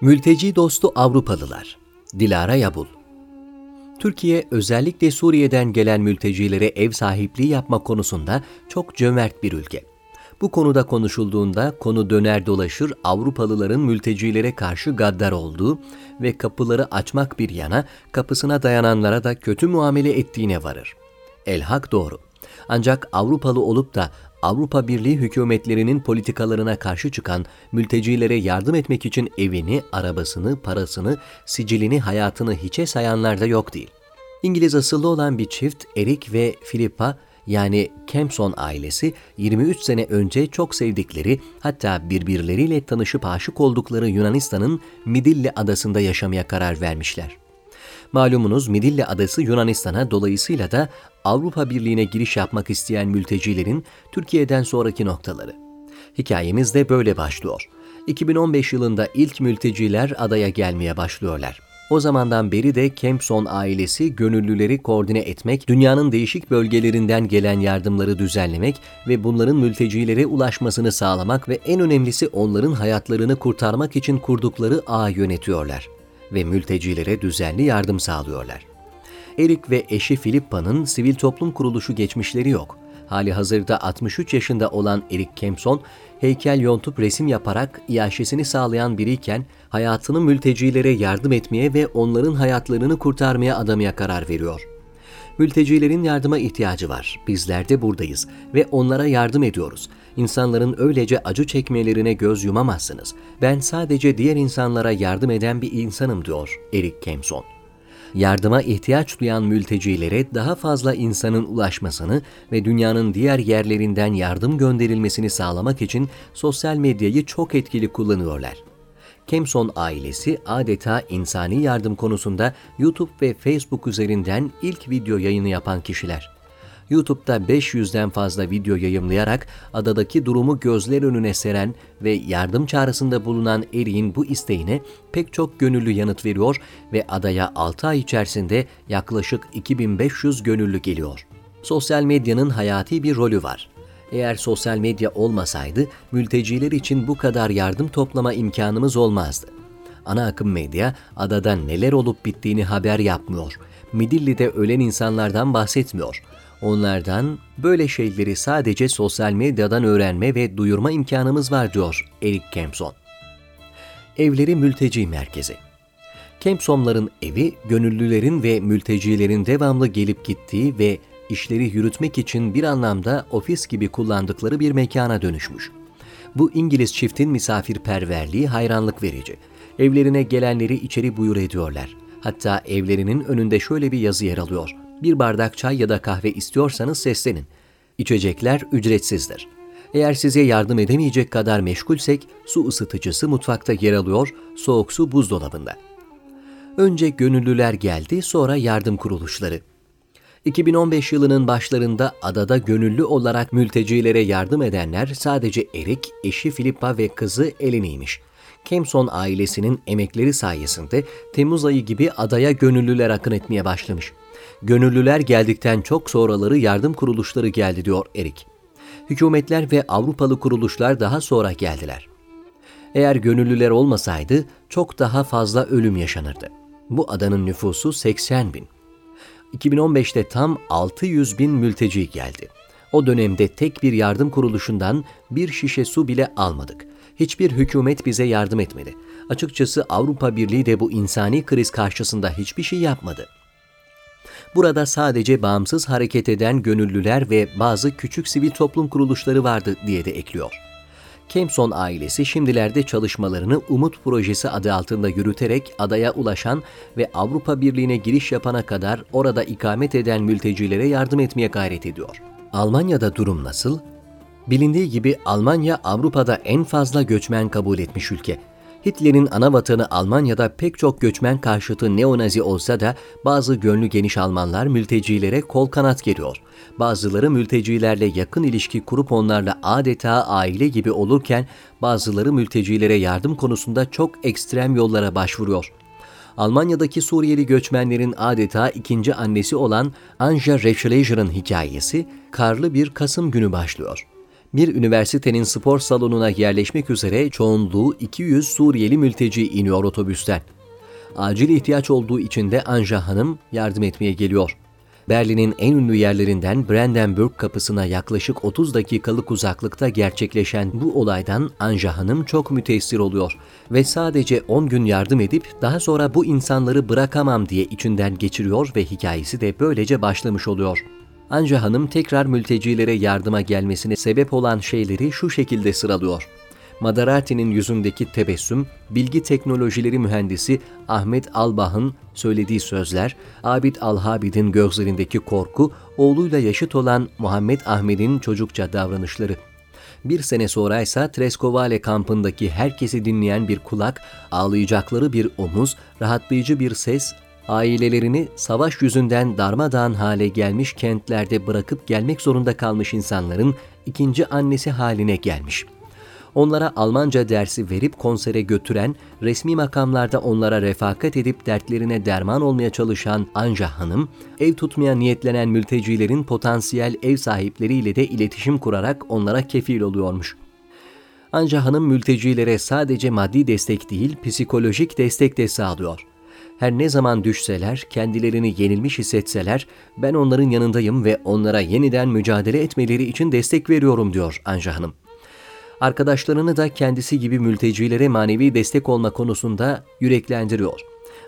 Mülteci dostu Avrupalılar Dilara Yabul Türkiye özellikle Suriye'den gelen mültecilere ev sahipliği yapma konusunda çok cömert bir ülke. Bu konuda konuşulduğunda konu döner dolaşır Avrupalıların mültecilere karşı gaddar olduğu ve kapıları açmak bir yana kapısına dayananlara da kötü muamele ettiğine varır. Elhak doğru. Ancak Avrupalı olup da Avrupa Birliği hükümetlerinin politikalarına karşı çıkan mültecilere yardım etmek için evini, arabasını, parasını, sicilini, hayatını hiçe sayanlar da yok değil. İngiliz asıllı olan bir çift Erik ve Philippa yani Kempson ailesi 23 sene önce çok sevdikleri hatta birbirleriyle tanışıp aşık oldukları Yunanistan'ın Midilli adasında yaşamaya karar vermişler. Malumunuz Midilli adası Yunanistan'a dolayısıyla da Avrupa Birliği'ne giriş yapmak isteyen mültecilerin Türkiye'den sonraki noktaları. Hikayemiz de böyle başlıyor. 2015 yılında ilk mülteciler adaya gelmeye başlıyorlar. O zamandan beri de Kempson ailesi gönüllüleri koordine etmek, dünyanın değişik bölgelerinden gelen yardımları düzenlemek ve bunların mültecilere ulaşmasını sağlamak ve en önemlisi onların hayatlarını kurtarmak için kurdukları ağ yönetiyorlar ve mültecilere düzenli yardım sağlıyorlar. Erik ve eşi Filippa'nın sivil toplum kuruluşu geçmişleri yok. Hali hazırda 63 yaşında olan Erik Kempson, heykel yontup resim yaparak iaşesini sağlayan biriyken hayatını mültecilere yardım etmeye ve onların hayatlarını kurtarmaya adamaya karar veriyor. Mültecilerin yardıma ihtiyacı var. Bizler de buradayız ve onlara yardım ediyoruz. İnsanların öylece acı çekmelerine göz yumamazsınız. Ben sadece diğer insanlara yardım eden bir insanım diyor Erik Kempson yardıma ihtiyaç duyan mültecilere daha fazla insanın ulaşmasını ve dünyanın diğer yerlerinden yardım gönderilmesini sağlamak için sosyal medyayı çok etkili kullanıyorlar. Kemson ailesi adeta insani yardım konusunda YouTube ve Facebook üzerinden ilk video yayını yapan kişiler. YouTube'da 500'den fazla video yayımlayarak adadaki durumu gözler önüne seren ve yardım çağrısında bulunan Erik'in bu isteğine pek çok gönüllü yanıt veriyor ve adaya 6 ay içerisinde yaklaşık 2500 gönüllü geliyor. Sosyal medyanın hayati bir rolü var. Eğer sosyal medya olmasaydı mülteciler için bu kadar yardım toplama imkanımız olmazdı. Ana akım medya adada neler olup bittiğini haber yapmıyor. Midilli'de ölen insanlardan bahsetmiyor Onlardan böyle şeyleri sadece sosyal medyadan öğrenme ve duyurma imkanımız var diyor Eric Kempson. Evleri Mülteci Merkezi Kempsonların evi, gönüllülerin ve mültecilerin devamlı gelip gittiği ve işleri yürütmek için bir anlamda ofis gibi kullandıkları bir mekana dönüşmüş. Bu İngiliz çiftin misafirperverliği hayranlık verici. Evlerine gelenleri içeri buyur ediyorlar. Hatta evlerinin önünde şöyle bir yazı yer alıyor bir bardak çay ya da kahve istiyorsanız seslenin. İçecekler ücretsizdir. Eğer size yardım edemeyecek kadar meşgulsek su ısıtıcısı mutfakta yer alıyor, soğuk su buzdolabında. Önce gönüllüler geldi, sonra yardım kuruluşları. 2015 yılının başlarında adada gönüllü olarak mültecilere yardım edenler sadece Erik, eşi Filippa ve kızı Eleni'ymiş. Kemson ailesinin emekleri sayesinde Temmuz ayı gibi adaya gönüllüler akın etmeye başlamış. Gönüllüler geldikten çok sonraları yardım kuruluşları geldi diyor Erik. Hükümetler ve Avrupalı kuruluşlar daha sonra geldiler. Eğer gönüllüler olmasaydı çok daha fazla ölüm yaşanırdı. Bu adanın nüfusu 80 bin. 2015'te tam 600 bin mülteci geldi. O dönemde tek bir yardım kuruluşundan bir şişe su bile almadık. Hiçbir hükümet bize yardım etmedi. Açıkçası Avrupa Birliği de bu insani kriz karşısında hiçbir şey yapmadı. Burada sadece bağımsız hareket eden gönüllüler ve bazı küçük sivil toplum kuruluşları vardı diye de ekliyor. Kempson ailesi şimdilerde çalışmalarını Umut Projesi adı altında yürüterek adaya ulaşan ve Avrupa Birliği'ne giriş yapana kadar orada ikamet eden mültecilere yardım etmeye gayret ediyor. Almanya'da durum nasıl? Bilindiği gibi Almanya Avrupa'da en fazla göçmen kabul etmiş ülke. Hitler'in ana vatanı Almanya'da pek çok göçmen karşıtı neonazi olsa da bazı gönlü geniş Almanlar mültecilere kol kanat geliyor. Bazıları mültecilerle yakın ilişki kurup onlarla adeta aile gibi olurken bazıları mültecilere yardım konusunda çok ekstrem yollara başvuruyor. Almanya'daki Suriyeli göçmenlerin adeta ikinci annesi olan Anja Reschleger'ın hikayesi karlı bir Kasım günü başlıyor. Bir üniversitenin spor salonuna yerleşmek üzere çoğunluğu 200 Suriyeli mülteci iniyor otobüsten. Acil ihtiyaç olduğu için de Anja Hanım yardım etmeye geliyor. Berlin'in en ünlü yerlerinden Brandenburg kapısına yaklaşık 30 dakikalık uzaklıkta gerçekleşen bu olaydan Anja Hanım çok müteessir oluyor ve sadece 10 gün yardım edip daha sonra bu insanları bırakamam diye içinden geçiriyor ve hikayesi de böylece başlamış oluyor. Anja Hanım tekrar mültecilere yardıma gelmesine sebep olan şeyleri şu şekilde sıralıyor. Madarati'nin yüzündeki tebessüm, bilgi teknolojileri mühendisi Ahmet Albah'ın söylediği sözler, Abid Alhabid'in gözlerindeki korku, oğluyla yaşıt olan Muhammed Ahmet'in çocukça davranışları. Bir sene sonra ise Treskovale kampındaki herkesi dinleyen bir kulak, ağlayacakları bir omuz, rahatlayıcı bir ses, ailelerini savaş yüzünden darmadağın hale gelmiş kentlerde bırakıp gelmek zorunda kalmış insanların ikinci annesi haline gelmiş.'' onlara Almanca dersi verip konsere götüren, resmi makamlarda onlara refakat edip dertlerine derman olmaya çalışan Anja Hanım, ev tutmaya niyetlenen mültecilerin potansiyel ev sahipleriyle de iletişim kurarak onlara kefil oluyormuş. Anja Hanım mültecilere sadece maddi destek değil, psikolojik destek de sağlıyor. Her ne zaman düşseler, kendilerini yenilmiş hissetseler, ben onların yanındayım ve onlara yeniden mücadele etmeleri için destek veriyorum diyor Anja Hanım arkadaşlarını da kendisi gibi mültecilere manevi destek olma konusunda yüreklendiriyor.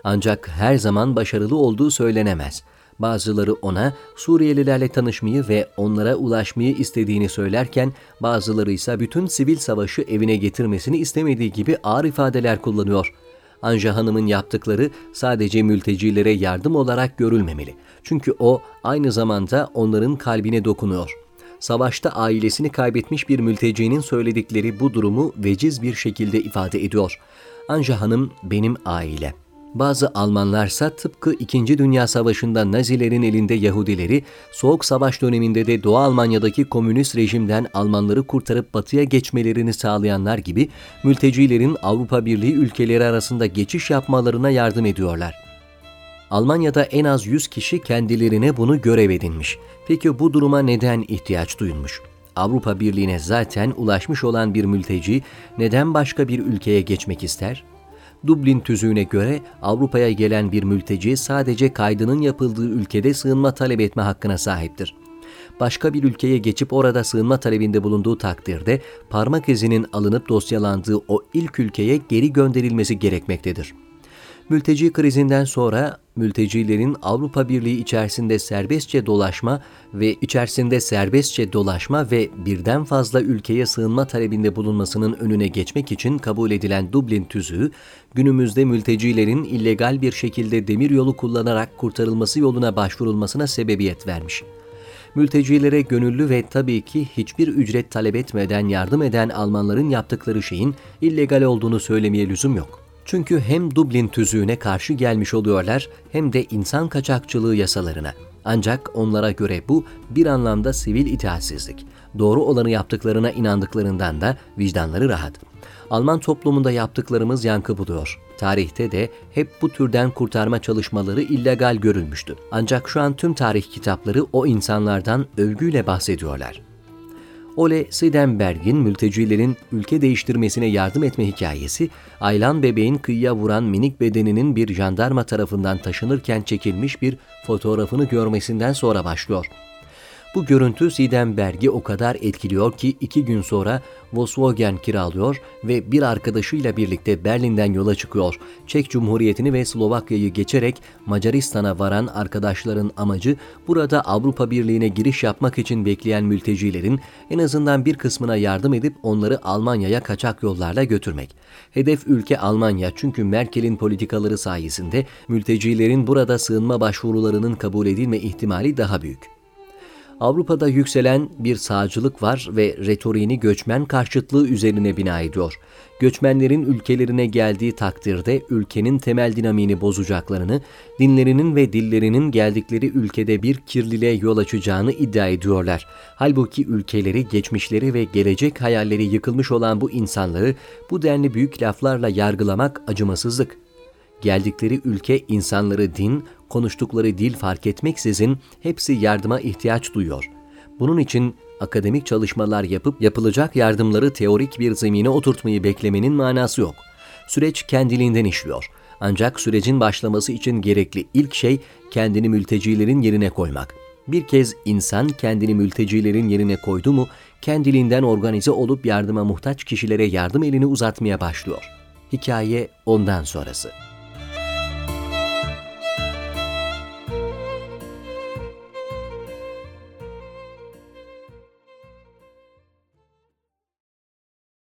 Ancak her zaman başarılı olduğu söylenemez. Bazıları ona Suriyelilerle tanışmayı ve onlara ulaşmayı istediğini söylerken bazıları ise bütün sivil savaşı evine getirmesini istemediği gibi ağır ifadeler kullanıyor. Anja Hanım'ın yaptıkları sadece mültecilere yardım olarak görülmemeli. Çünkü o aynı zamanda onların kalbine dokunuyor.'' savaşta ailesini kaybetmiş bir mültecinin söyledikleri bu durumu veciz bir şekilde ifade ediyor. Anja Hanım benim aile. Bazı Almanlarsa tıpkı 2. Dünya Savaşı'nda Nazilerin elinde Yahudileri, Soğuk Savaş döneminde de Doğu Almanya'daki komünist rejimden Almanları kurtarıp batıya geçmelerini sağlayanlar gibi mültecilerin Avrupa Birliği ülkeleri arasında geçiş yapmalarına yardım ediyorlar. Almanya'da en az 100 kişi kendilerine bunu görev edinmiş. Peki bu duruma neden ihtiyaç duyulmuş? Avrupa Birliği'ne zaten ulaşmış olan bir mülteci neden başka bir ülkeye geçmek ister? Dublin tüzüğüne göre Avrupa'ya gelen bir mülteci sadece kaydının yapıldığı ülkede sığınma talep etme hakkına sahiptir. Başka bir ülkeye geçip orada sığınma talebinde bulunduğu takdirde parmak izinin alınıp dosyalandığı o ilk ülkeye geri gönderilmesi gerekmektedir. Mülteci krizinden sonra mültecilerin Avrupa Birliği içerisinde serbestçe dolaşma ve içerisinde serbestçe dolaşma ve birden fazla ülkeye sığınma talebinde bulunmasının önüne geçmek için kabul edilen Dublin tüzüğü, günümüzde mültecilerin illegal bir şekilde demiryolu kullanarak kurtarılması yoluna başvurulmasına sebebiyet vermiş. Mültecilere gönüllü ve tabii ki hiçbir ücret talep etmeden yardım eden Almanların yaptıkları şeyin illegal olduğunu söylemeye lüzum yok.'' Çünkü hem Dublin tüzüğüne karşı gelmiş oluyorlar hem de insan kaçakçılığı yasalarına. Ancak onlara göre bu bir anlamda sivil itaatsizlik. Doğru olanı yaptıklarına inandıklarından da vicdanları rahat. Alman toplumunda yaptıklarımız yankı buluyor. Tarihte de hep bu türden kurtarma çalışmaları illegal görülmüştü. Ancak şu an tüm tarih kitapları o insanlardan övgüyle bahsediyorlar. Ole Sidenberg'in mültecilerin ülke değiştirmesine yardım etme hikayesi, Aylan bebeğin kıyıya vuran minik bedeninin bir jandarma tarafından taşınırken çekilmiş bir fotoğrafını görmesinden sonra başlıyor. Bu görüntü Sidenberg'i o kadar etkiliyor ki iki gün sonra Volkswagen kiralıyor ve bir arkadaşıyla birlikte Berlin'den yola çıkıyor. Çek Cumhuriyeti'ni ve Slovakya'yı geçerek Macaristan'a varan arkadaşların amacı burada Avrupa Birliği'ne giriş yapmak için bekleyen mültecilerin en azından bir kısmına yardım edip onları Almanya'ya kaçak yollarla götürmek. Hedef ülke Almanya çünkü Merkel'in politikaları sayesinde mültecilerin burada sığınma başvurularının kabul edilme ihtimali daha büyük. Avrupa'da yükselen bir sağcılık var ve retoriğini göçmen karşıtlığı üzerine bina ediyor. Göçmenlerin ülkelerine geldiği takdirde ülkenin temel dinamini bozacaklarını, dinlerinin ve dillerinin geldikleri ülkede bir kirliliğe yol açacağını iddia ediyorlar. Halbuki ülkeleri, geçmişleri ve gelecek hayalleri yıkılmış olan bu insanları bu denli büyük laflarla yargılamak acımasızlık. Geldikleri ülke insanları din, konuştukları dil fark etmeksizin hepsi yardıma ihtiyaç duyuyor. Bunun için akademik çalışmalar yapıp yapılacak yardımları teorik bir zemine oturtmayı beklemenin manası yok. Süreç kendiliğinden işliyor. Ancak sürecin başlaması için gerekli ilk şey kendini mültecilerin yerine koymak. Bir kez insan kendini mültecilerin yerine koydu mu, kendiliğinden organize olup yardıma muhtaç kişilere yardım elini uzatmaya başlıyor. Hikaye ondan sonrası.